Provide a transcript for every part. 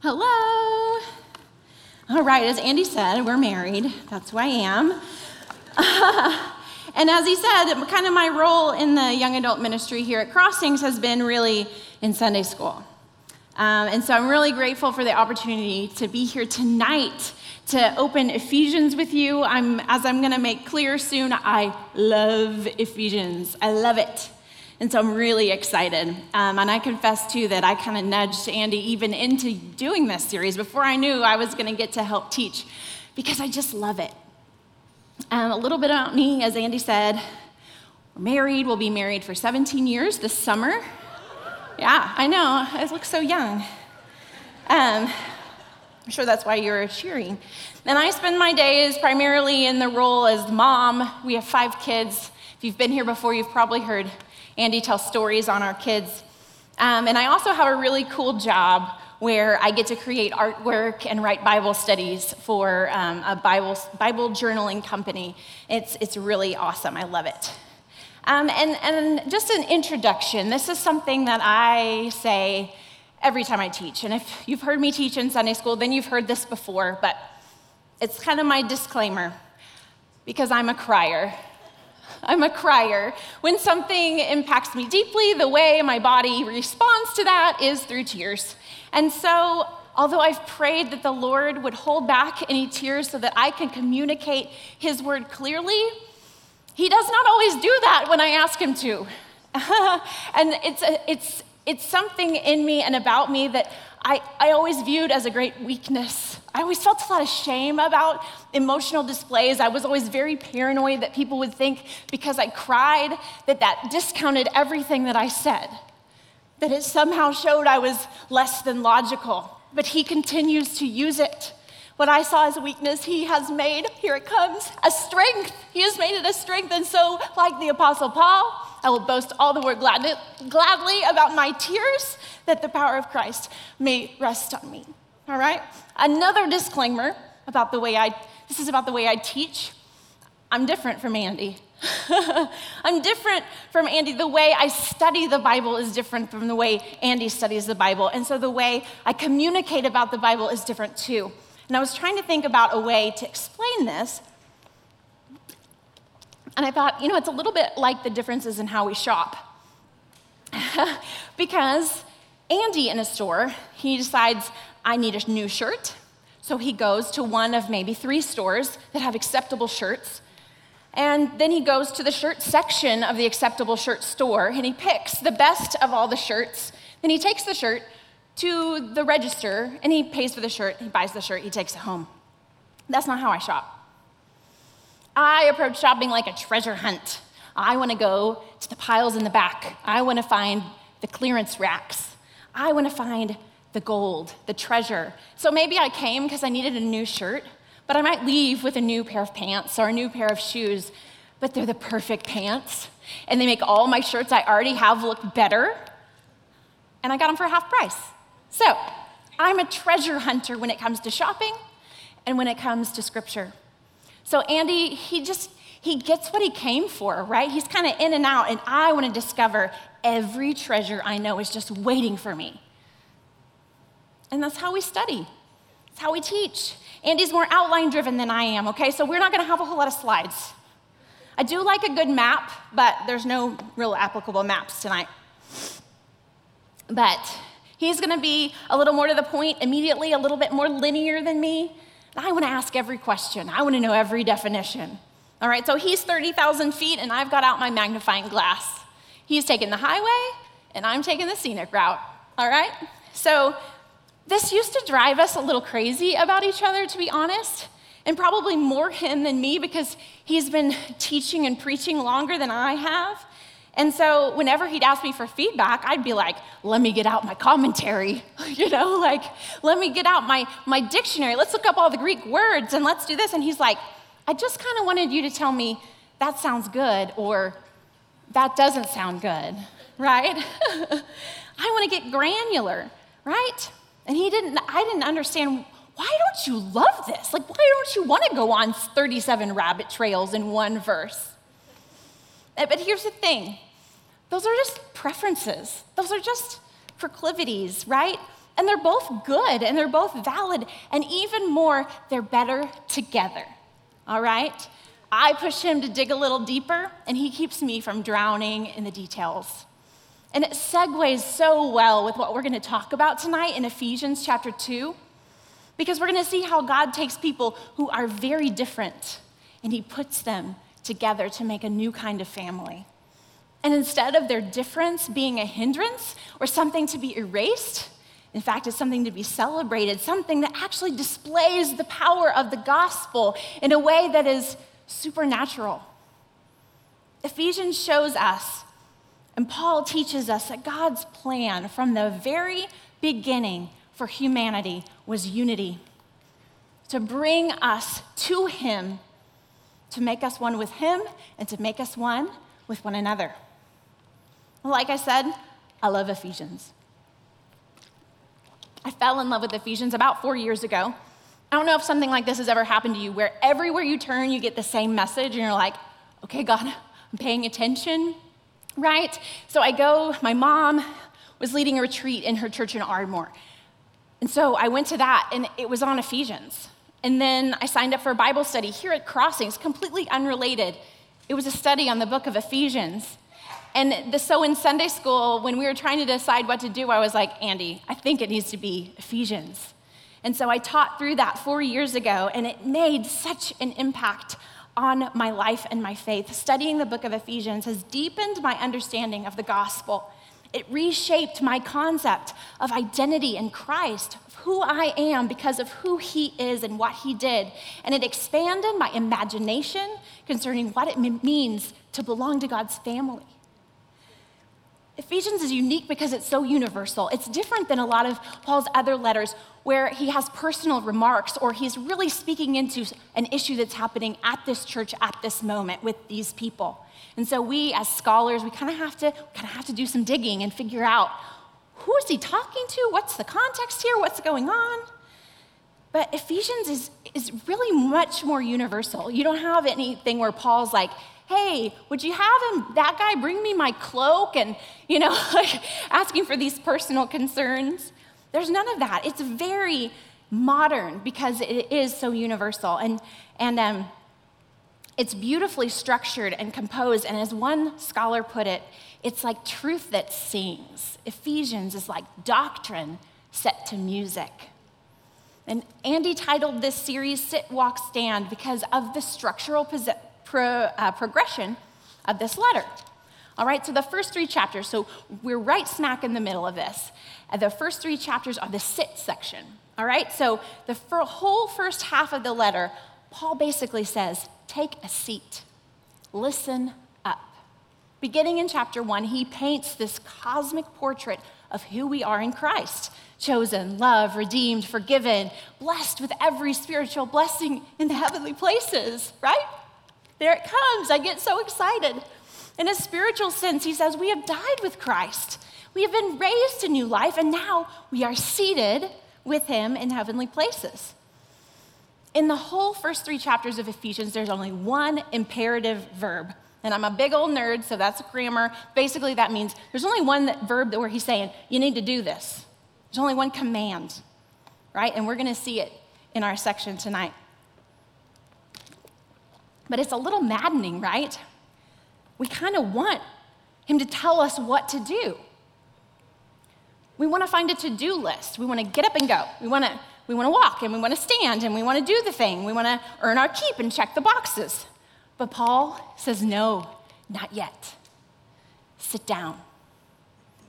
Hello. All right, as Andy said, we're married. That's who I am. and as he said, kind of my role in the young adult ministry here at Crossings has been really in Sunday school. Um, and so I'm really grateful for the opportunity to be here tonight to open Ephesians with you. I'm, as I'm going to make clear soon, I love Ephesians. I love it. And so I'm really excited. Um, and I confess too that I kind of nudged Andy even into doing this series before I knew I was going to get to help teach because I just love it. Um, a little bit about me, as Andy said, we're married. We'll be married for 17 years this summer. Yeah, I know. I look so young. Um, I'm sure that's why you're cheering. Then I spend my days primarily in the role as mom. We have five kids. If you've been here before, you've probably heard Andy tells stories on our kids. Um, and I also have a really cool job where I get to create artwork and write Bible studies for um, a Bible, Bible journaling company. It's, it's really awesome. I love it. Um, and, and just an introduction this is something that I say every time I teach. And if you've heard me teach in Sunday school, then you've heard this before, but it's kind of my disclaimer because I'm a crier. I'm a crier. When something impacts me deeply, the way my body responds to that is through tears. And so, although I've prayed that the Lord would hold back any tears so that I can communicate His word clearly, He does not always do that when I ask Him to. and it's, it's, it's something in me and about me that I, I always viewed as a great weakness. I always felt a lot of shame about emotional displays. I was always very paranoid that people would think because I cried that that discounted everything that I said, that it somehow showed I was less than logical. But he continues to use it. What I saw as a weakness, he has made, here it comes, a strength. He has made it a strength. And so, like the Apostle Paul, I will boast all the more gladly, gladly about my tears that the power of Christ may rest on me. All right? Another disclaimer about the way I, this is about the way I teach. I'm different from Andy. I'm different from Andy. The way I study the Bible is different from the way Andy studies the Bible. And so the way I communicate about the Bible is different too. And I was trying to think about a way to explain this. And I thought, you know, it's a little bit like the differences in how we shop. because Andy in a store, he decides, I need a new shirt. So he goes to one of maybe three stores that have acceptable shirts. And then he goes to the shirt section of the acceptable shirt store and he picks the best of all the shirts. Then he takes the shirt to the register and he pays for the shirt, he buys the shirt, he takes it home. That's not how I shop. I approach shopping like a treasure hunt. I want to go to the piles in the back. I want to find the clearance racks. I want to find the gold, the treasure. So maybe I came because I needed a new shirt, but I might leave with a new pair of pants or a new pair of shoes, but they're the perfect pants. And they make all my shirts I already have look better. And I got them for half price. So I'm a treasure hunter when it comes to shopping and when it comes to scripture. So Andy, he just, he gets what he came for, right? He's kind of in and out, and I want to discover every treasure I know is just waiting for me. And that's how we study. It's how we teach. Andy's more outline driven than I am, okay? So we're not gonna have a whole lot of slides. I do like a good map, but there's no real applicable maps tonight. But he's gonna be a little more to the point immediately, a little bit more linear than me. I wanna ask every question, I wanna know every definition. All right, so he's 30,000 feet, and I've got out my magnifying glass. He's taking the highway, and I'm taking the scenic route. All right? So this used to drive us a little crazy about each other, to be honest, and probably more him than me because he's been teaching and preaching longer than I have. And so whenever he'd ask me for feedback, I'd be like, let me get out my commentary, you know, like, let me get out my, my dictionary. Let's look up all the Greek words and let's do this. And he's like, I just kind of wanted you to tell me that sounds good or that doesn't sound good, right? I want to get granular, right? And he didn't, I didn't understand why don't you love this? Like, why don't you want to go on 37 rabbit trails in one verse? Eh, but here's the thing those are just preferences, those are just proclivities, right? And they're both good and they're both valid. And even more, they're better together. All right? I push him to dig a little deeper, and he keeps me from drowning in the details. And it segues so well with what we're going to talk about tonight in Ephesians chapter 2, because we're going to see how God takes people who are very different and he puts them together to make a new kind of family. And instead of their difference being a hindrance or something to be erased, in fact, it's something to be celebrated, something that actually displays the power of the gospel in a way that is supernatural. Ephesians shows us, and Paul teaches us, that God's plan from the very beginning for humanity was unity to bring us to Him, to make us one with Him, and to make us one with one another. Like I said, I love Ephesians. I fell in love with Ephesians about four years ago. I don't know if something like this has ever happened to you, where everywhere you turn, you get the same message, and you're like, okay, God, I'm paying attention, right? So I go, my mom was leading a retreat in her church in Ardmore. And so I went to that, and it was on Ephesians. And then I signed up for a Bible study here at Crossings, completely unrelated. It was a study on the book of Ephesians. And the, so in Sunday school, when we were trying to decide what to do, I was like, Andy, I think it needs to be Ephesians. And so I taught through that four years ago, and it made such an impact on my life and my faith. Studying the book of Ephesians has deepened my understanding of the gospel. It reshaped my concept of identity in Christ, of who I am because of who He is and what He did. And it expanded my imagination concerning what it means to belong to God's family. Ephesians is unique because it's so universal. It's different than a lot of Paul's other letters where he has personal remarks or he's really speaking into an issue that's happening at this church at this moment with these people. And so we as scholars, we kind of have to kind of have to do some digging and figure out who is he talking to? What's the context here? What's going on? But Ephesians is, is really much more universal. You don't have anything where Paul's like, hey, would you have him, that guy bring me my cloak? And, you know, like asking for these personal concerns. There's none of that. It's very modern because it is so universal. And, and um, it's beautifully structured and composed. And as one scholar put it, it's like truth that sings. Ephesians is like doctrine set to music. And Andy titled this series Sit, Walk, Stand because of the structural pro, uh, progression of this letter. All right, so the first three chapters, so we're right smack in the middle of this. And the first three chapters are the sit section. All right, so the whole first half of the letter, Paul basically says, take a seat, listen up. Beginning in chapter one, he paints this cosmic portrait of who we are in Christ chosen, loved, redeemed, forgiven, blessed with every spiritual blessing in the heavenly places, right? There it comes. I get so excited. In a spiritual sense, he says, We have died with Christ. We have been raised to new life, and now we are seated with him in heavenly places. In the whole first three chapters of Ephesians, there's only one imperative verb. And I'm a big old nerd, so that's grammar. Basically, that means there's only one that verb where he's saying, you need to do this. There's only one command, right? And we're going to see it in our section tonight. But it's a little maddening, right? We kind of want him to tell us what to do. We want to find a to do list. We want to get up and go. We want to, we want to walk and we want to stand and we want to do the thing. We want to earn our keep and check the boxes. But Paul says, no, not yet. Sit down.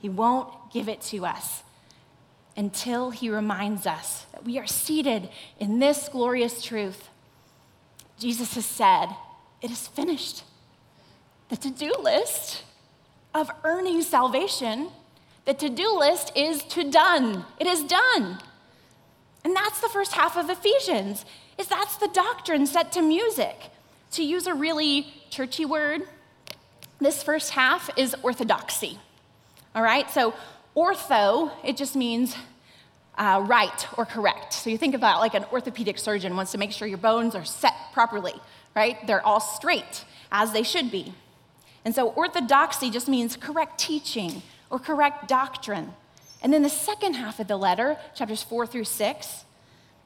He won't give it to us until he reminds us that we are seated in this glorious truth Jesus has said, It is finished. The to do list of earning salvation, the to do list is to done. It is done. And that's the first half of Ephesians. Is that's the doctrine set to music. To use a really churchy word, this first half is orthodoxy. All right? So ortho, it just means uh, right or correct. So you think about like an orthopedic surgeon wants to make sure your bones are set properly, right? They're all straight as they should be. And so orthodoxy just means correct teaching or correct doctrine. And then the second half of the letter, chapters four through six,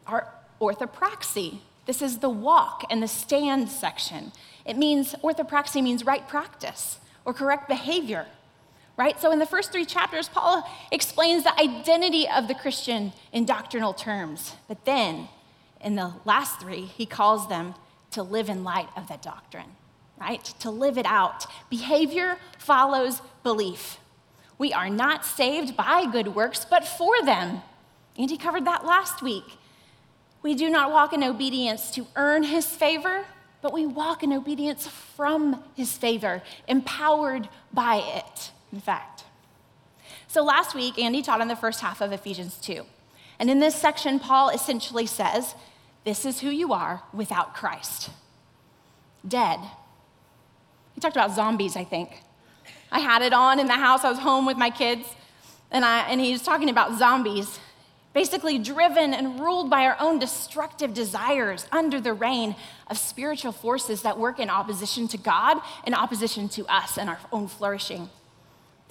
are orthopraxy. This is the walk and the stand section. It means, orthopraxy means right practice or correct behavior, right? So in the first three chapters, Paul explains the identity of the Christian in doctrinal terms. But then in the last three, he calls them to live in light of that doctrine, right? To live it out. Behavior follows belief. We are not saved by good works, but for them. Andy covered that last week. We do not walk in obedience to earn his favor, but we walk in obedience from his favor, empowered by it, in fact. So last week, Andy taught on the first half of Ephesians 2. And in this section, Paul essentially says, This is who you are without Christ. Dead. He talked about zombies, I think. I had it on in the house. I was home with my kids, and, I, and he was talking about zombies, basically driven and ruled by our own destructive desires under the reign of spiritual forces that work in opposition to God and opposition to us and our own flourishing.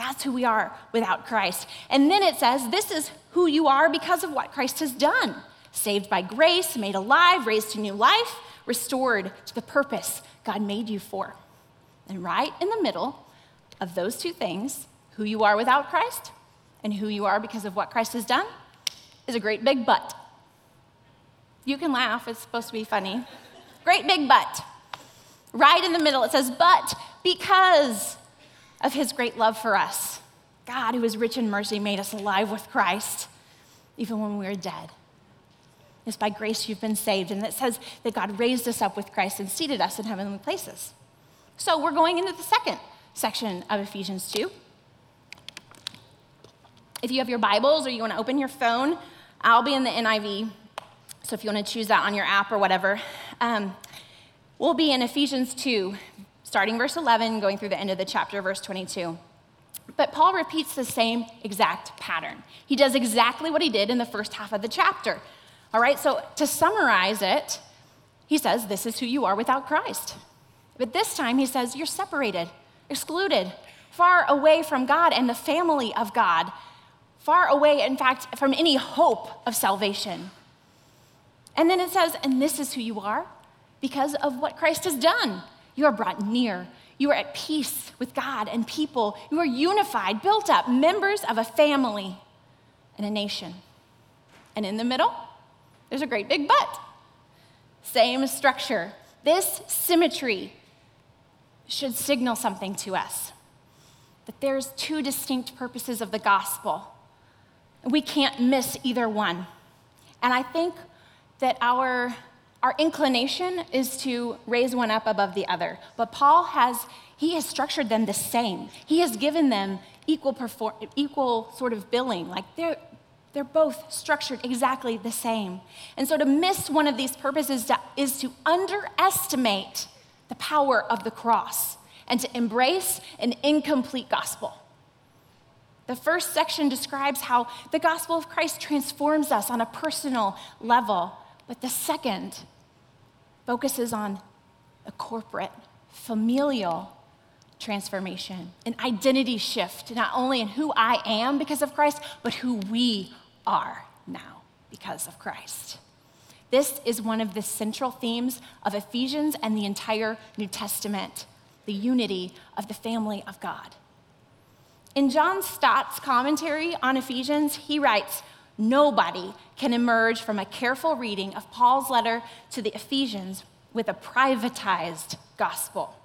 That's who we are without Christ. And then it says, This is who you are because of what Christ has done saved by grace, made alive, raised to new life, restored to the purpose God made you for. And right in the middle of those two things, who you are without Christ and who you are because of what Christ has done, is a great big but. You can laugh, it's supposed to be funny. Great big but. Right in the middle, it says, But because of his great love for us, God, who is rich in mercy, made us alive with Christ, even when we were dead. It's by grace you've been saved. And it says that God raised us up with Christ and seated us in heavenly places. So we're going into the second section of Ephesians 2. If you have your Bibles or you want to open your phone, I'll be in the NIV. So if you want to choose that on your app or whatever, um, we'll be in Ephesians 2, starting verse 11, going through the end of the chapter, verse 22. But Paul repeats the same exact pattern. He does exactly what he did in the first half of the chapter. All right, so to summarize it, he says, This is who you are without Christ. But this time he says, You're separated excluded, far away from God and the family of God, far away, in fact, from any hope of salvation. And then it says, and this is who you are because of what Christ has done. You are brought near. You are at peace with God and people. You are unified, built up, members of a family and a nation. And in the middle, there's a great big but. Same structure. This symmetry should signal something to us that there's two distinct purposes of the gospel. We can't miss either one. And I think that our, our inclination is to raise one up above the other. But Paul has, he has structured them the same. He has given them equal, perform, equal sort of billing. Like they're, they're both structured exactly the same. And so to miss one of these purposes is to underestimate the power of the cross and to embrace an incomplete gospel. The first section describes how the gospel of Christ transforms us on a personal level, but the second focuses on a corporate, familial transformation, an identity shift, not only in who I am because of Christ, but who we are now because of Christ. This is one of the central themes of Ephesians and the entire New Testament the unity of the family of God. In John Stott's commentary on Ephesians, he writes, Nobody can emerge from a careful reading of Paul's letter to the Ephesians with a privatized gospel.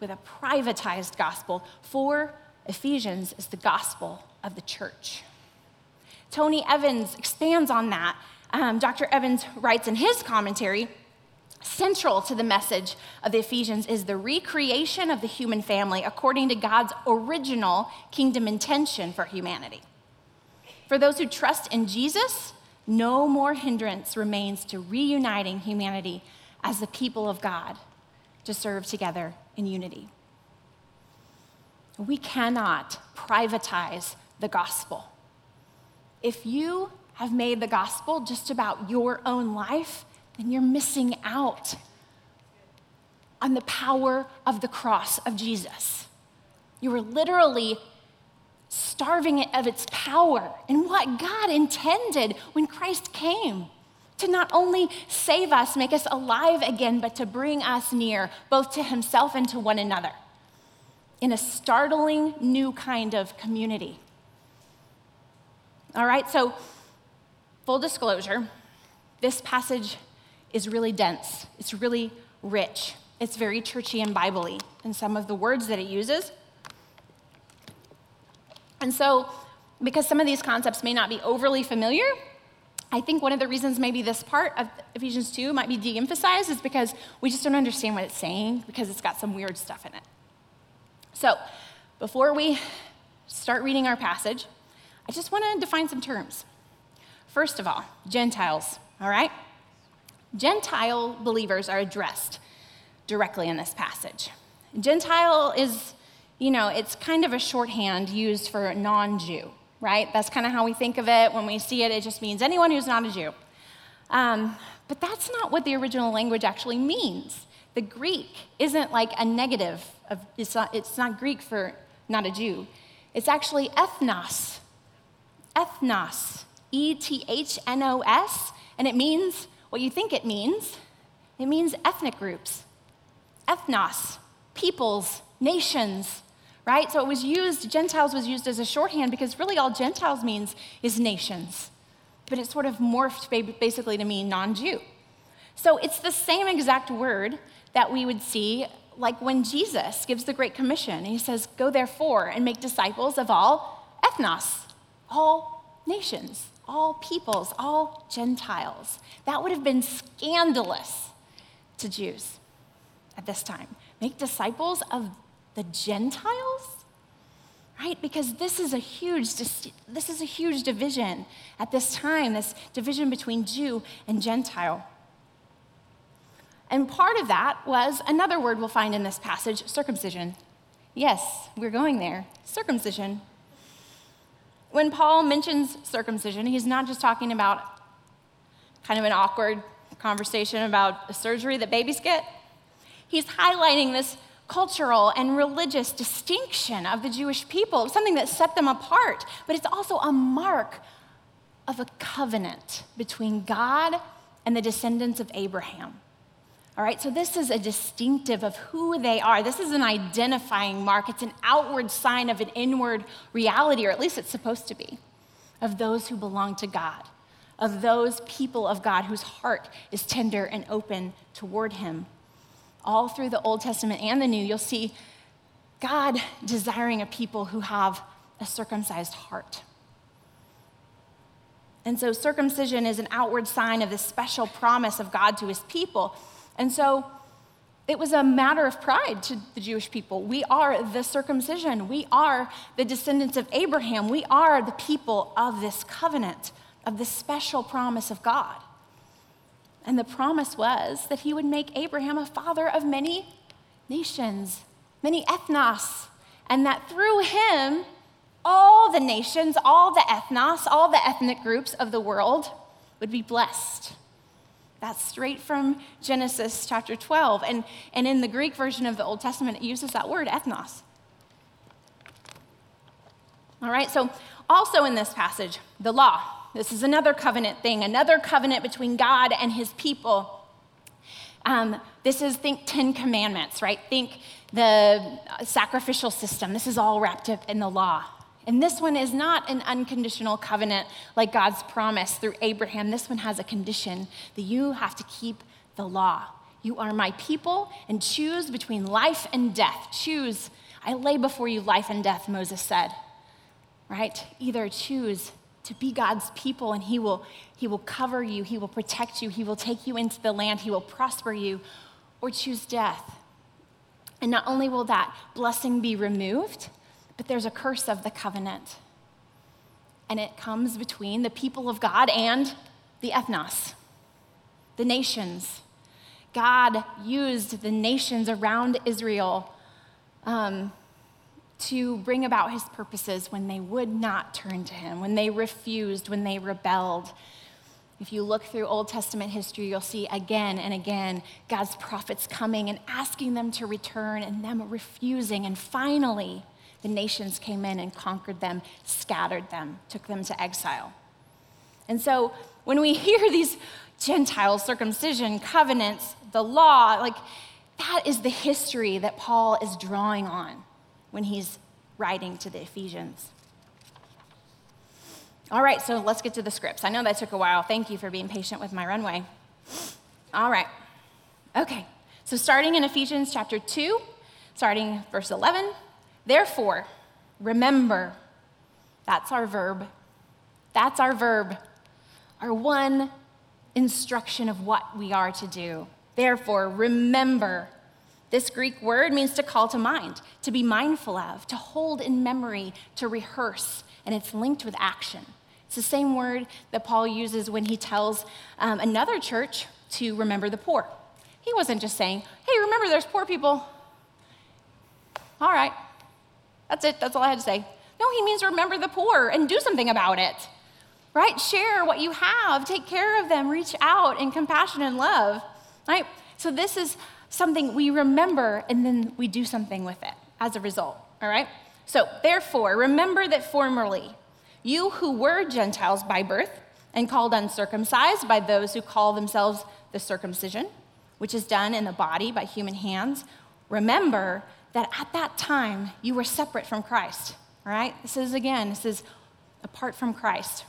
With a privatized gospel, for Ephesians is the gospel of the church. Tony Evans expands on that um, Dr. Evans writes in his commentary central to the message of the Ephesians is the recreation of the human family according to God's original kingdom intention for humanity. For those who trust in Jesus, no more hindrance remains to reuniting humanity as the people of God to serve together in unity. We cannot privatize the gospel. If you have made the gospel just about your own life, then you're missing out on the power of the cross of Jesus. You are literally starving it of its power and what God intended when Christ came to not only save us, make us alive again, but to bring us near, both to Himself and to one another, in a startling new kind of community. All right, so full disclosure, this passage is really dense, it's really rich, it's very churchy and biblically in some of the words that it uses. And so, because some of these concepts may not be overly familiar, I think one of the reasons maybe this part of Ephesians 2 might be de emphasized is because we just don't understand what it's saying because it's got some weird stuff in it. So, before we start reading our passage, I just want to define some terms. First of all, Gentiles, all right? Gentile believers are addressed directly in this passage. Gentile is, you know, it's kind of a shorthand used for non Jew, right? That's kind of how we think of it. When we see it, it just means anyone who's not a Jew. Um, but that's not what the original language actually means. The Greek isn't like a negative, of, it's, not, it's not Greek for not a Jew. It's actually ethnos. Ethnos. E T H N O S. And it means what you think it means it means ethnic groups. Ethnos, peoples, nations, right? So it was used, Gentiles was used as a shorthand because really all Gentiles means is nations. But it sort of morphed basically to mean non Jew. So it's the same exact word that we would see like when Jesus gives the Great Commission. He says, Go therefore and make disciples of all ethnos, all nations, all peoples, all Gentiles. That would have been scandalous to Jews at this time. Make disciples of the Gentiles? Right? Because this is a huge this is a huge division at this time, this division between Jew and Gentile. And part of that was another word we'll find in this passage, circumcision. Yes, we're going there. Circumcision. When Paul mentions circumcision, he's not just talking about kind of an awkward conversation about a surgery that babies get. He's highlighting this cultural and religious distinction of the Jewish people, something that set them apart, but it's also a mark of a covenant between God and the descendants of Abraham. All right, so this is a distinctive of who they are. This is an identifying mark. It's an outward sign of an inward reality, or at least it's supposed to be, of those who belong to God, of those people of God whose heart is tender and open toward Him. All through the Old Testament and the New, you'll see God desiring a people who have a circumcised heart. And so, circumcision is an outward sign of the special promise of God to His people and so it was a matter of pride to the Jewish people. We are the circumcision. We are the descendants of Abraham. We are the people of this covenant, of this special promise of God. And the promise was that he would make Abraham a father of many nations, many ethnos, and that through him, all the nations, all the ethnos, all the ethnic groups of the world would be blessed. That's straight from Genesis chapter 12. And, and in the Greek version of the Old Testament, it uses that word, ethnos. All right, so also in this passage, the law. This is another covenant thing, another covenant between God and his people. Um, this is, think, Ten Commandments, right? Think the sacrificial system. This is all wrapped up in the law. And this one is not an unconditional covenant like God's promise through Abraham. This one has a condition that you have to keep the law. You are my people and choose between life and death. Choose. I lay before you life and death, Moses said. Right? Either choose to be God's people and he will he will cover you, he will protect you, he will take you into the land, he will prosper you, or choose death. And not only will that blessing be removed, but there's a curse of the covenant. And it comes between the people of God and the ethnos, the nations. God used the nations around Israel um, to bring about his purposes when they would not turn to him, when they refused, when they rebelled. If you look through Old Testament history, you'll see again and again God's prophets coming and asking them to return and them refusing. And finally, the nations came in and conquered them, scattered them, took them to exile. And so when we hear these Gentiles, circumcision, covenants, the law, like that is the history that Paul is drawing on when he's writing to the Ephesians. All right, so let's get to the scripts. I know that took a while. Thank you for being patient with my runway. All right. Okay, so starting in Ephesians chapter 2, starting verse 11, therefore, remember. That's our verb. That's our verb. Our one instruction of what we are to do. Therefore, remember. This Greek word means to call to mind, to be mindful of, to hold in memory, to rehearse, and it's linked with action. It's the same word that Paul uses when he tells um, another church to remember the poor. He wasn't just saying, hey, remember there's poor people. All right, that's it, that's all I had to say. No, he means remember the poor and do something about it, right? Share what you have, take care of them, reach out in compassion and love, right? So this is something we remember and then we do something with it as a result, all right? So, therefore, remember that formerly, you who were Gentiles by birth and called uncircumcised by those who call themselves the circumcision, which is done in the body by human hands, remember that at that time you were separate from Christ. All right? This is again, this is apart from Christ.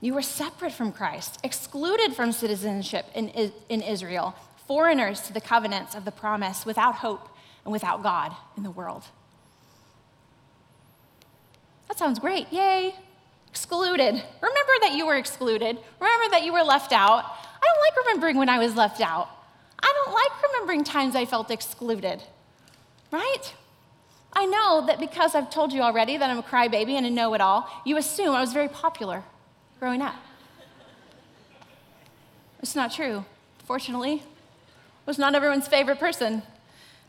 You were separate from Christ, excluded from citizenship in, in Israel, foreigners to the covenants of the promise, without hope and without God in the world. That sounds great. Yay. Excluded. Remember that you were excluded. Remember that you were left out. I don't like remembering when I was left out. I don't like remembering times I felt excluded. Right? I know that because I've told you already that I'm a crybaby and a know it all, you assume I was very popular growing up. It's not true, fortunately. Was not everyone's favorite person.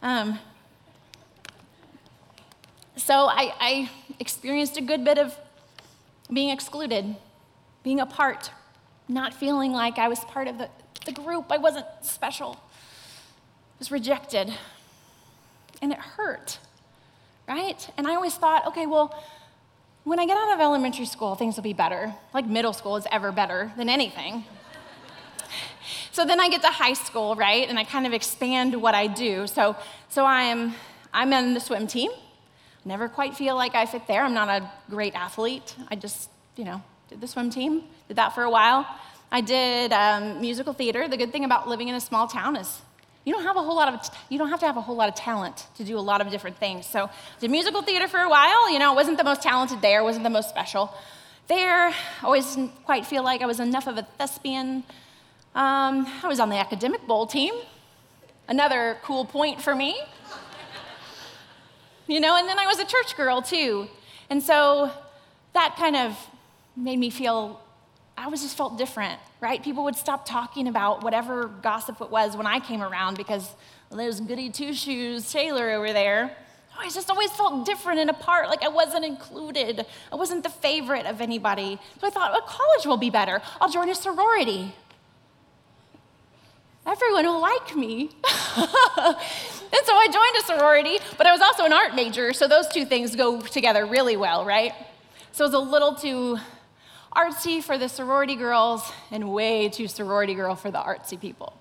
Um, so I, I experienced a good bit of being excluded, being apart, not feeling like I was part of the, the group. I wasn't special. I was rejected. And it hurt, right? And I always thought, okay, well, when I get out of elementary school, things will be better. Like middle school is ever better than anything. So then I get to high school, right? And I kind of expand what I do. So, so I'm, I'm in the swim team. Never quite feel like I fit there. I'm not a great athlete. I just, you know, did the swim team, did that for a while. I did um, musical theater. The good thing about living in a small town is you don't have a whole lot of you don't have to have a whole lot of talent to do a lot of different things. So did musical theater for a while. You know, wasn't the most talented there, wasn't the most special. There, always quite feel like I was enough of a thespian. Um, I was on the academic bowl team. Another cool point for me you know, and then I was a church girl too. And so that kind of made me feel, I was just felt different, right? People would stop talking about whatever gossip it was when I came around because well, there's goody two shoes Taylor over there. I just always felt different and apart, like I wasn't included. I wasn't the favorite of anybody. So I thought, well, college will be better. I'll join a sorority. Everyone will like me. And so I joined a sorority, but I was also an art major, so those two things go together really well, right? So it was a little too artsy for the sorority girls and way too sorority girl for the artsy people.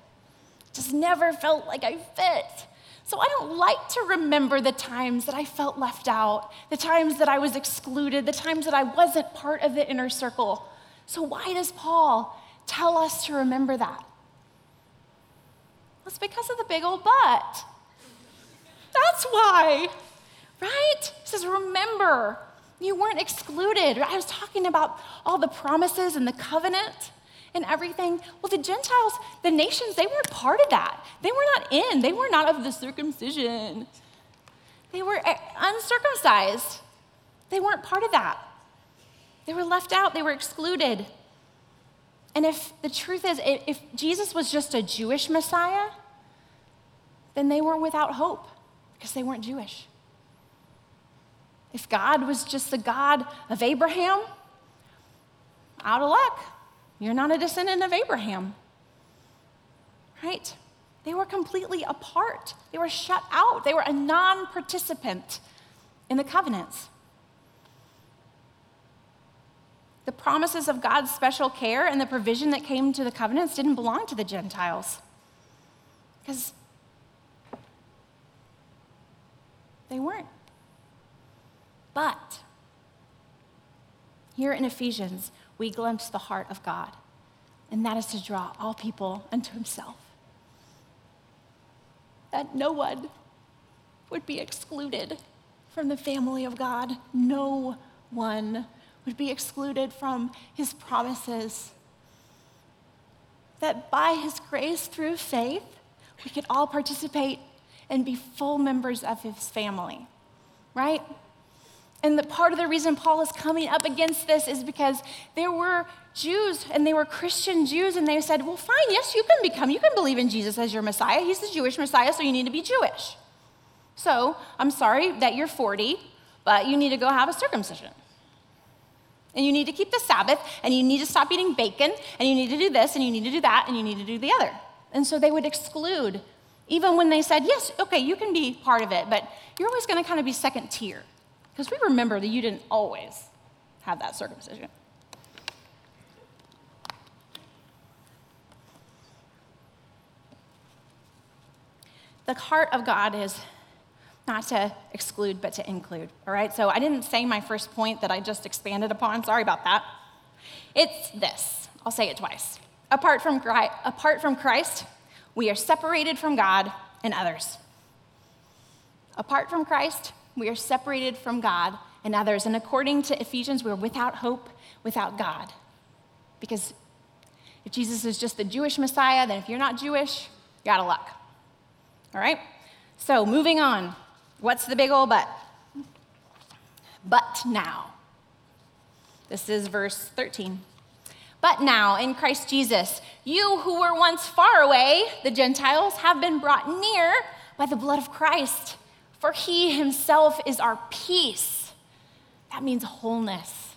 Just never felt like I fit. So I don't like to remember the times that I felt left out, the times that I was excluded, the times that I wasn't part of the inner circle. So why does Paul tell us to remember that? It's because of the big old butt. That's why, right? He says, remember, you weren't excluded. I was talking about all the promises and the covenant and everything. Well, the Gentiles, the nations, they weren't part of that. They were not in, they were not of the circumcision. They were eh, uncircumcised. They weren't part of that. They were left out, they were excluded. And if the truth is, if Jesus was just a Jewish Messiah, then they weren't without hope because they weren't Jewish. If God was just the God of Abraham, out of luck. You're not a descendant of Abraham. Right? They were completely apart. They were shut out. They were a non participant in the covenants. The promises of God's special care and the provision that came to the covenants didn't belong to the Gentiles. Because they weren't. But here in Ephesians, we glimpse the heart of God, and that is to draw all people unto himself. That no one would be excluded from the family of God. No one would be excluded from his promises. That by his grace through faith, we could all participate and be full members of his family, right? And the part of the reason Paul is coming up against this is because there were Jews and they were Christian Jews, and they said, Well, fine, yes, you can become, you can believe in Jesus as your Messiah. He's the Jewish Messiah, so you need to be Jewish. So I'm sorry that you're 40, but you need to go have a circumcision. And you need to keep the Sabbath, and you need to stop eating bacon, and you need to do this, and you need to do that, and you need to do the other. And so they would exclude, even when they said, Yes, okay, you can be part of it, but you're always going to kind of be second tier. Because we remember that you didn't always have that circumcision. The heart of God is not to exclude, but to include. All right? So I didn't say my first point that I just expanded upon. Sorry about that. It's this. I'll say it twice. Apart from, apart from Christ, we are separated from God and others. Apart from Christ, we are separated from God and others. And according to Ephesians, we're without hope, without God. Because if Jesus is just the Jewish Messiah, then if you're not Jewish, you're out of luck. All right? So, moving on. What's the big old but? But now. This is verse 13. But now, in Christ Jesus, you who were once far away, the Gentiles, have been brought near by the blood of Christ. For he himself is our peace. That means wholeness.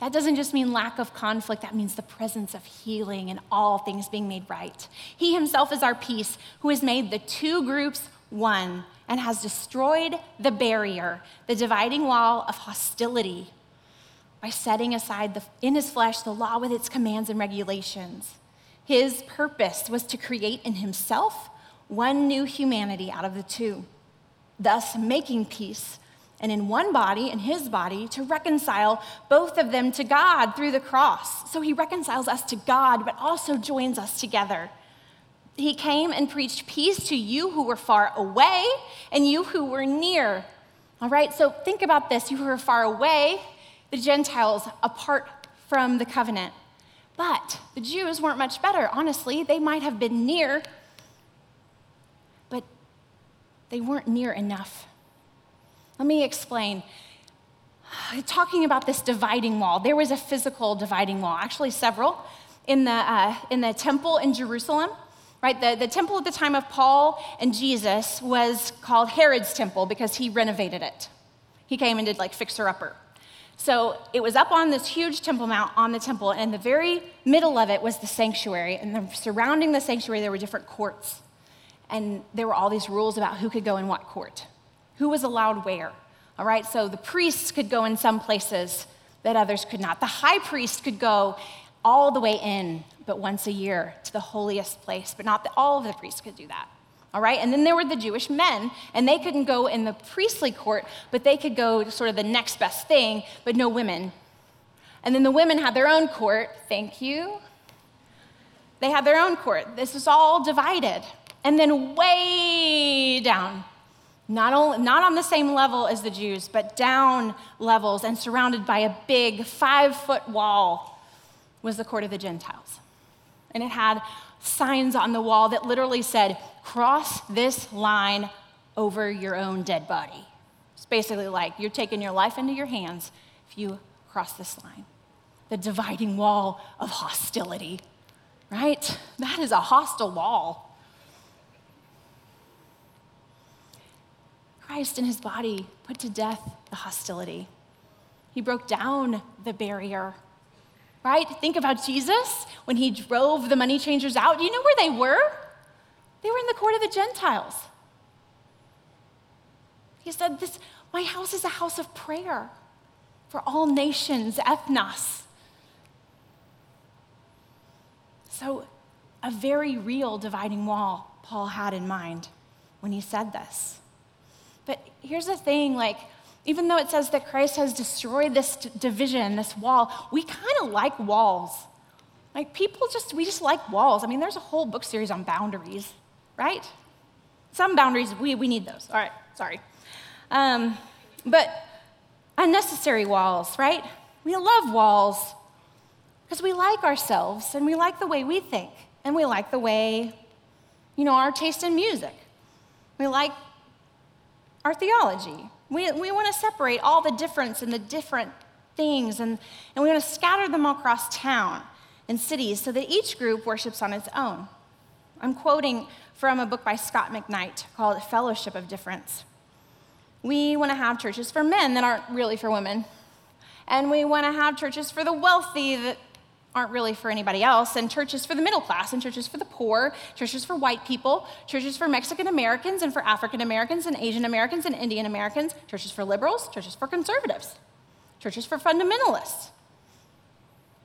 That doesn't just mean lack of conflict, that means the presence of healing and all things being made right. He himself is our peace, who has made the two groups one and has destroyed the barrier, the dividing wall of hostility, by setting aside the, in his flesh the law with its commands and regulations. His purpose was to create in himself one new humanity out of the two thus making peace, and in one body, in his body, to reconcile both of them to God through the cross. So he reconciles us to God, but also joins us together. He came and preached peace to you who were far away and you who were near. All right, so think about this. You who are far away, the Gentiles apart from the covenant. But the Jews weren't much better, honestly. They might have been near, but they weren't near enough. Let me explain. Talking about this dividing wall, there was a physical dividing wall, actually, several, in the, uh, in the temple in Jerusalem. Right, the, the temple at the time of Paul and Jesus was called Herod's temple because he renovated it. He came and did like fixer upper. So it was up on this huge temple mount on the temple, and in the very middle of it was the sanctuary. And then surrounding the sanctuary, there were different courts and there were all these rules about who could go in what court, who was allowed where. All right, so the priests could go in some places that others could not. The high priest could go all the way in, but once a year to the holiest place, but not the, all of the priests could do that. All right, and then there were the Jewish men, and they couldn't go in the priestly court, but they could go to sort of the next best thing, but no women. And then the women had their own court. Thank you. They had their own court. This was all divided. And then way down, not, only, not on the same level as the Jews, but down levels and surrounded by a big five foot wall, was the court of the Gentiles. And it had signs on the wall that literally said, Cross this line over your own dead body. It's basically like you're taking your life into your hands if you cross this line. The dividing wall of hostility, right? That is a hostile wall. Christ in his body put to death the hostility. He broke down the barrier. Right? Think about Jesus when he drove the money changers out. Do you know where they were? They were in the court of the Gentiles. He said, This My house is a house of prayer for all nations, ethnos. So, a very real dividing wall Paul had in mind when he said this. But here's the thing like, even though it says that Christ has destroyed this division, this wall, we kind of like walls. Like, people just, we just like walls. I mean, there's a whole book series on boundaries, right? Some boundaries, we, we need those. All right, sorry. Um, but unnecessary walls, right? We love walls because we like ourselves and we like the way we think and we like the way, you know, our taste in music. We like our theology. We, we want to separate all the difference and the different things and, and we want to scatter them across town and cities so that each group worships on its own. I'm quoting from a book by Scot McKnight called Fellowship of Differents. We want to have churches for men that aren't really for women. And we want to have churches for the wealthy that aren't really for anybody else, and churches for the middle class, and churches for the poor, churches for white people, churches for Mexican Americans, and for African Americans, and Asian Americans, and Indian Americans, churches for liberals, churches for conservatives, churches for fundamentalists,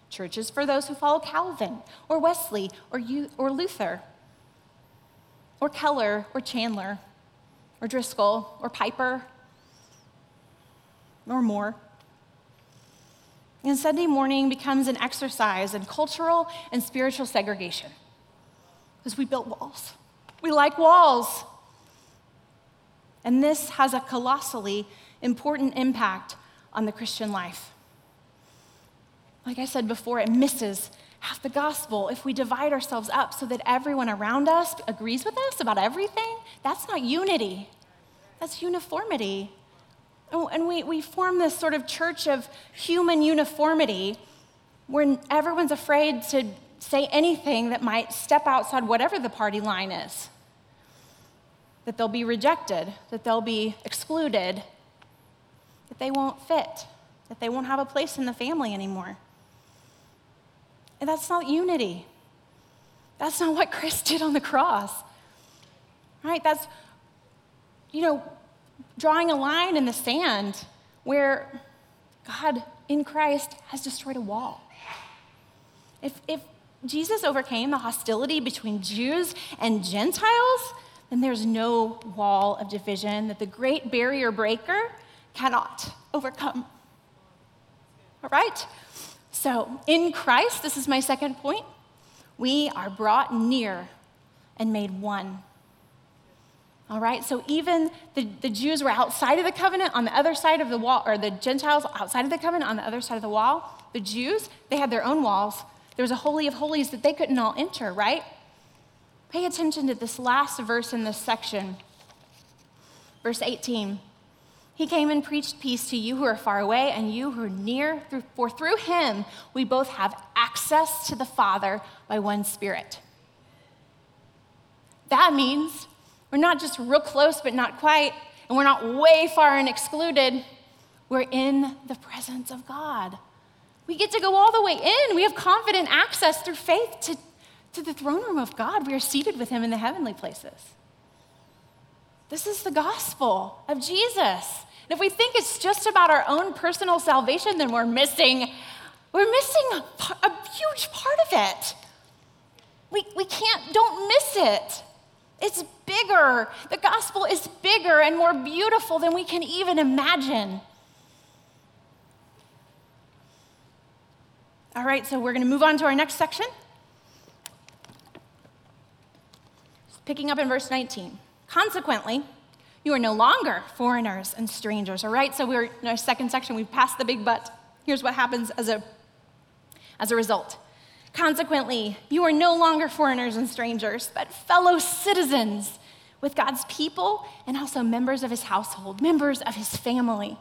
churches for those who follow Calvin, or Wesley, or, you or Luther, or Keller, or Chandler, or Driscoll, or Piper, or more. And Sunday morning becomes an exercise in cultural and spiritual segregation because we built walls. We like walls. And this has a colossally important impact on the Christian life. Like I said before, it misses half the gospel if we divide ourselves up so that everyone around us agrees with us about everything. That's not unity, that's uniformity. Oh, and we, we form this sort of church of human uniformity where everyone's afraid to say anything that might step outside whatever the party line is. That they'll be rejected, that they'll be excluded, that they won't fit, that they won't have a place in the family anymore. And that's not unity. That's not what Christ did on the cross. Right? That's, you know, drawing a line in the sand where God in Christ has destroyed a wall. If, if Jesus overcame the hostility between Jews and Gentiles, then there's no wall of division that the great barrier breaker cannot overcome. All right? So, in Christ, this is my second point, we are brought near and made one. All right, so even the, the Jews were outside of the covenant on the other side of the wall, or the Gentiles outside of the covenant on the other side of the wall. The Jews, they had their own walls. There was a holy of holies that they couldn't all enter, right? Pay attention to this last verse in this section. Verse 18. He came and preached peace to you who are far away and you who are near, for through him we both have access to the Father by one Spirit. That means we're not just real close, but not quite, and we're not way far and excluded. We're in the presence of God. We get to go all the way in. We have confident access through faith to, to the throne room of God. We are seated with Him in the heavenly places. This is the gospel of Jesus. And if we think it's just about our own personal salvation, then we're missing, we're missing a, a huge part of it. We, we can't, don't miss it. It's bigger. The gospel is bigger and more beautiful than we can even imagine. All right, so we're going to move on to our next section. Picking up in verse 19. Consequently, you are no longer foreigners and strangers. All right, so we're in our second section. We've passed the big but. Here's what happens as a, as a result Consequently, you are no longer foreigners and strangers, but fellow citizens with God's people and also members of his household, members of his family,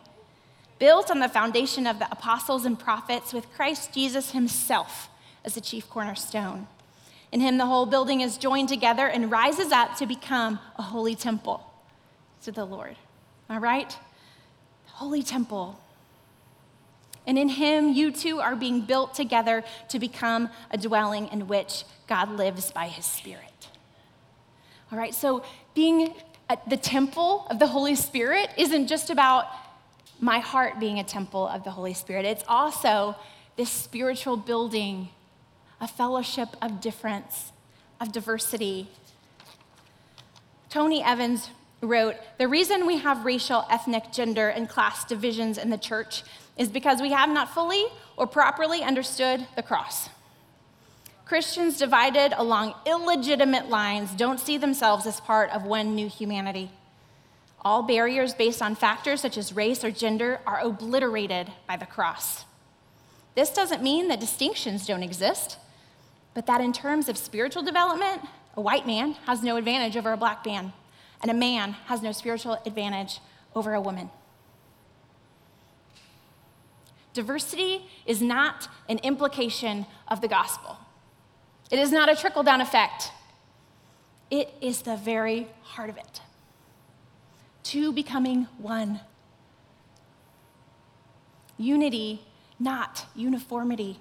built on the foundation of the apostles and prophets with Christ Jesus himself as the chief cornerstone. In him, the whole building is joined together and rises up to become a holy temple to the Lord. All right? Holy temple and in him, you two are being built together to become a dwelling in which God lives by his Spirit. All right, so being uh, the temple of the Holy Spirit isn't just about my heart being a temple of the Holy Spirit, it's also this spiritual building, a fellowship of difference, of diversity. Tony Evans wrote The reason we have racial, ethnic, gender, and class divisions in the church is because we have not fully or properly understood the cross. Christians divided along illegitimate lines don't see themselves as part of one new humanity. All barriers based on factors such as race or gender are obliterated by the cross. This doesn't mean that distinctions don't exist, but that in terms of spiritual development, a white man has no advantage over a black man, and a man has no spiritual advantage over a woman. Diversity is not an implication of the gospel. It is not a trickle down effect. It is the very heart of it. Two becoming one. Unity, not uniformity.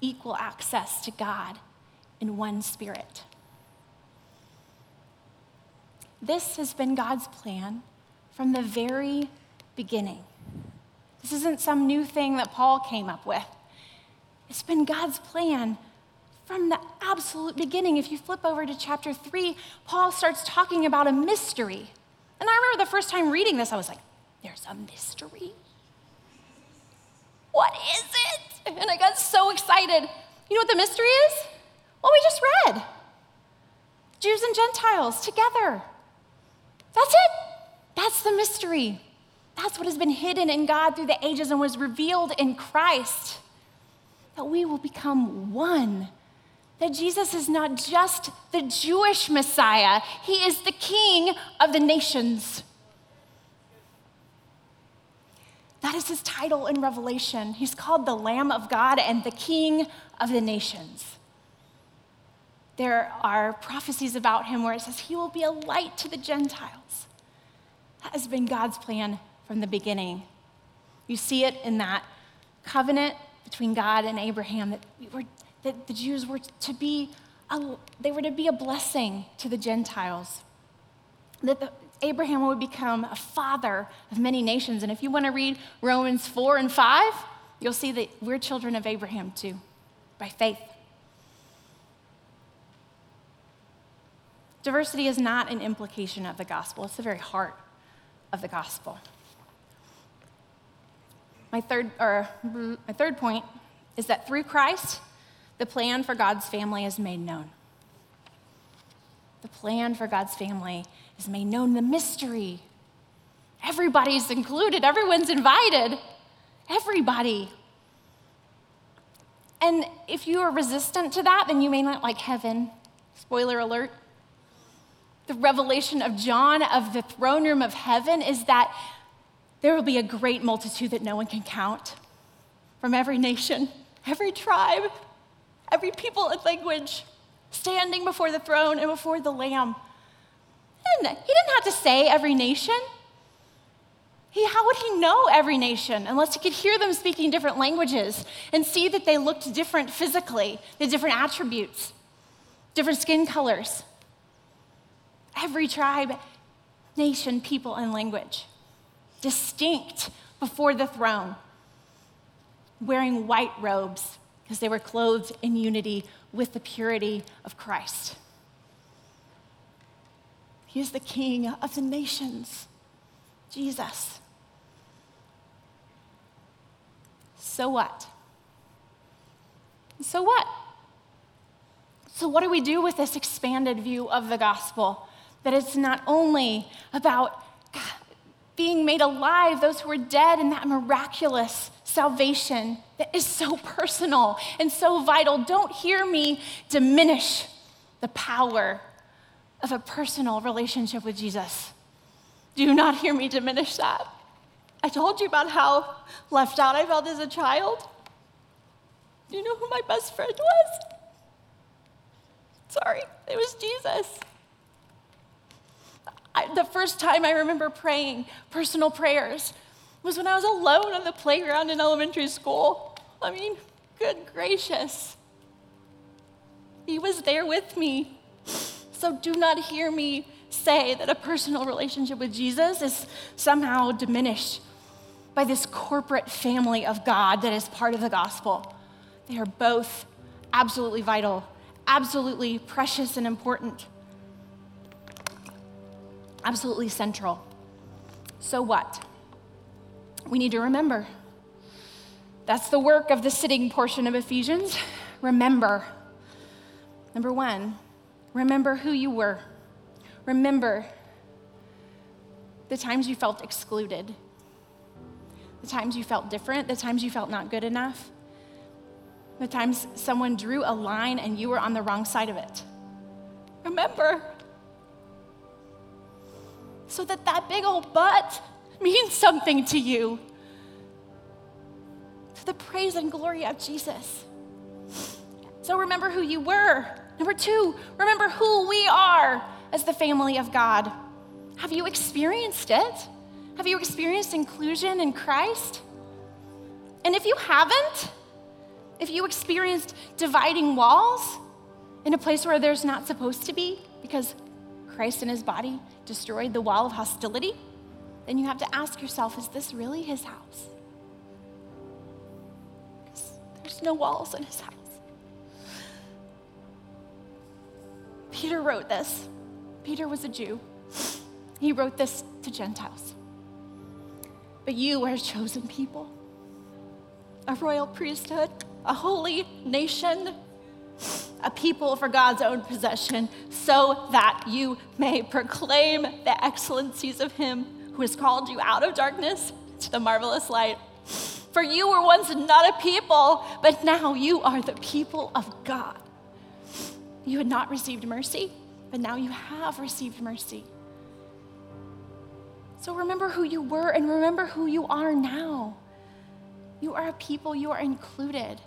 Equal access to God in one spirit. This has been God's plan from the very beginning. This isn't some new thing that Paul came up with. It's been God's plan from the absolute beginning. If you flip over to chapter three, Paul starts talking about a mystery. And I remember the first time reading this, I was like, there's a mystery? What is it? And I got so excited. You know what the mystery is? What we just read Jews and Gentiles together. That's it. That's the mystery. That's what has been hidden in God through the ages and was revealed in Christ. That we will become one that Jesus is not just the Jewish Messiah, he is the King of the nations. That is his title in Revelation. He's called the Lamb of God and the King of the nations. There are prophecies about him where it says he will be a light to the Gentiles. That has been God's plan from the beginning. You see it in that covenant between God and Abraham that we were that the Jews were to be a, they were to be a blessing to the Gentiles. That the, Abraham would become a father of many nations. And if you want to read Romans 4 and 5, you'll see that we're children of Abraham too, by faith. Diversity is not an implication of the gospel, it's the very heart of the gospel. My third, or mm, my third point is that through Christ, the plan for God's family is made known. The plan for God's family is made known. The mystery. Everybody's included, everyone's invited. Everybody. And if you are resistant to that, then you may not like heaven. Spoiler alert. The revelation of John of the throne room of heaven is that there will be a great multitude that no one can count from every nation, every tribe, every people and language, standing before the throne and before the Lamb. And he didn't have to say every nation. He, how would he know every nation unless he could hear them speaking different languages and see that they looked different physically, the different attributes, different skin colors? Every tribe, nation, people, and language, distinct before the throne, wearing white robes because they were clothed in unity with the purity of Christ. He is the King of the nations, Jesus. So what? So what? So, what do we do with this expanded view of the gospel? That it's not only about being made alive, those who are dead, and that miraculous salvation that is so personal and so vital. Don't hear me diminish the power of a personal relationship with Jesus. Do not hear me diminish that. I told you about how left out I felt as a child. Do you know who my best friend was? Sorry, it was Jesus. I, the first time I remember praying personal prayers was when I was alone on the playground in elementary school. I mean, good gracious. He was there with me. So do not hear me say that a personal relationship with Jesus is somehow diminished by this corporate family of God that is part of the gospel. They are both absolutely vital, absolutely precious and important, absolutely central. So what? We need to remember. That's the work of the sitting portion of Ephesians. Remember. Number one, remember who you were. Remember the times you felt excluded, the times you felt different, the times you felt not good enough, the times someone drew a line and you were on the wrong side of it. Remember. So that that big old butt means something to you. To the praise and glory of Jesus. So remember who you were. Number two, remember who we are as the family of God. Have you experienced it? Have you experienced inclusion in Christ? And if you haven't, if you experienced dividing walls in a place where there's not supposed to be because Christ and his body destroyed the wall of hostility, then you have to ask yourself is this really his house? There's no walls in his house. Peter wrote this. Peter was a Jew. He wrote this to Gentiles. But you are a chosen people, a royal priesthood, a holy nation, a people for God's own possession, so that you may proclaim the excellencies of Him who has called you out of darkness to the marvelous light. For you were once not a people, but now you are the people of God. You had not received mercy, but now you have received mercy. So remember who you were and remember who you are now. You are a people, you are included.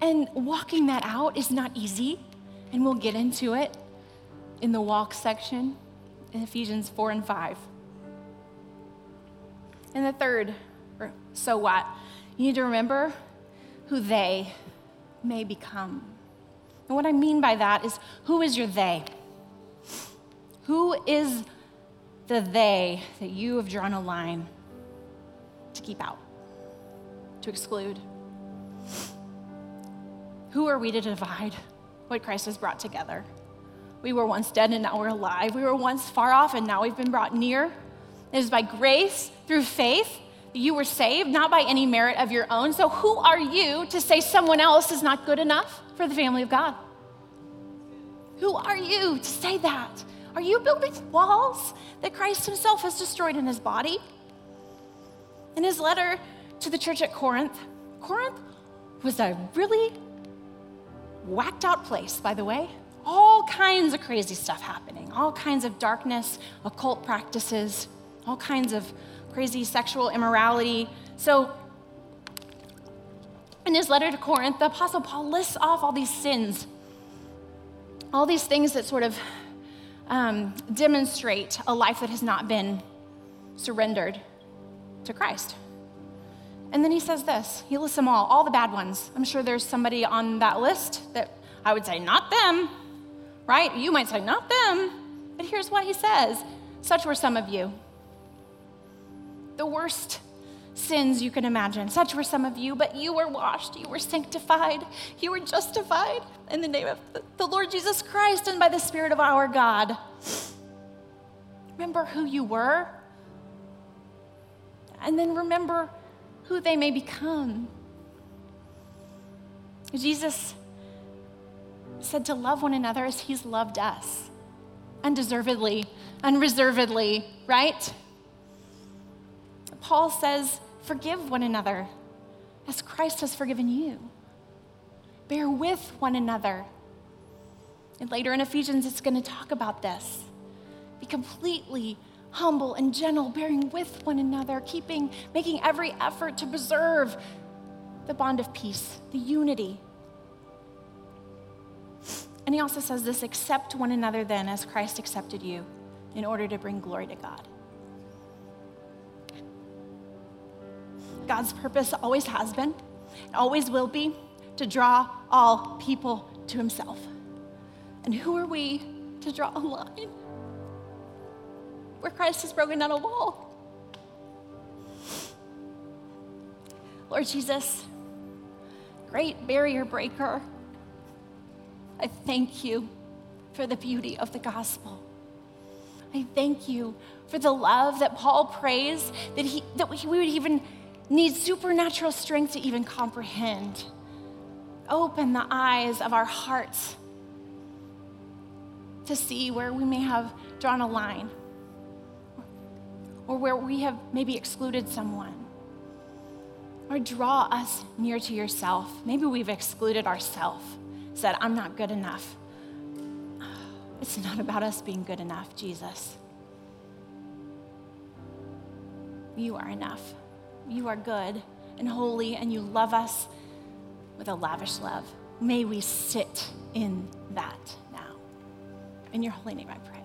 And walking that out is not easy, and we'll get into it in the walk section in Ephesians 4 and 5. And the third, so what? You need to remember who they may become. And what I mean by that is who is your they? Who is the they that you have drawn a line to keep out, to exclude? Who are we to divide what Christ has brought together? We were once dead and now we're alive. We were once far off and now we've been brought near. It is by grace through faith that you were saved, not by any merit of your own. So, who are you to say someone else is not good enough for the family of God? Who are you to say that? Are you building walls that Christ himself has destroyed in his body? In his letter to the church at Corinth, Corinth was a really whacked out place, by the way. All kinds of crazy stuff happening, all kinds of darkness, occult practices, all kinds of crazy sexual immorality. So, in his letter to Corinth, the Apostle Paul lists off all these sins, all these things that sort of um, demonstrate a life that has not been surrendered to Christ. And then he says this he lists them all, all the bad ones. I'm sure there's somebody on that list that I would say, not them, right? You might say, not them. But here's what he says such were some of you. The worst sins you can imagine. Such were some of you, but you were washed, you were sanctified, you were justified in the name of the Lord Jesus Christ and by the Spirit of our God. Remember who you were, and then remember who they may become. Jesus said to love one another as he's loved us, undeservedly, unreservedly, right? Paul says, forgive one another as Christ has forgiven you. Bear with one another. And later in Ephesians, it's going to talk about this. Be completely humble and gentle, bearing with one another, keeping, making every effort to preserve the bond of peace, the unity. And he also says this accept one another then as Christ accepted you in order to bring glory to God. God's purpose always has been, and always will be, to draw all people to himself. And who are we to draw a line where Christ has broken down a wall. Lord Jesus, great barrier breaker, I thank you for the beauty of the gospel. I thank you for the love that Paul prays that, he, that we would even need supernatural strength to even comprehend. Open the eyes of our hearts to see where we may have drawn a line or where we have maybe excluded someone. Or draw us near to yourself. Maybe we've excluded ourselves, said, I'm not good enough. It's not about us being good enough, Jesus. You are enough. You are good and holy, and you love us with a lavish love. May we sit in that now. In your holy name, I pray.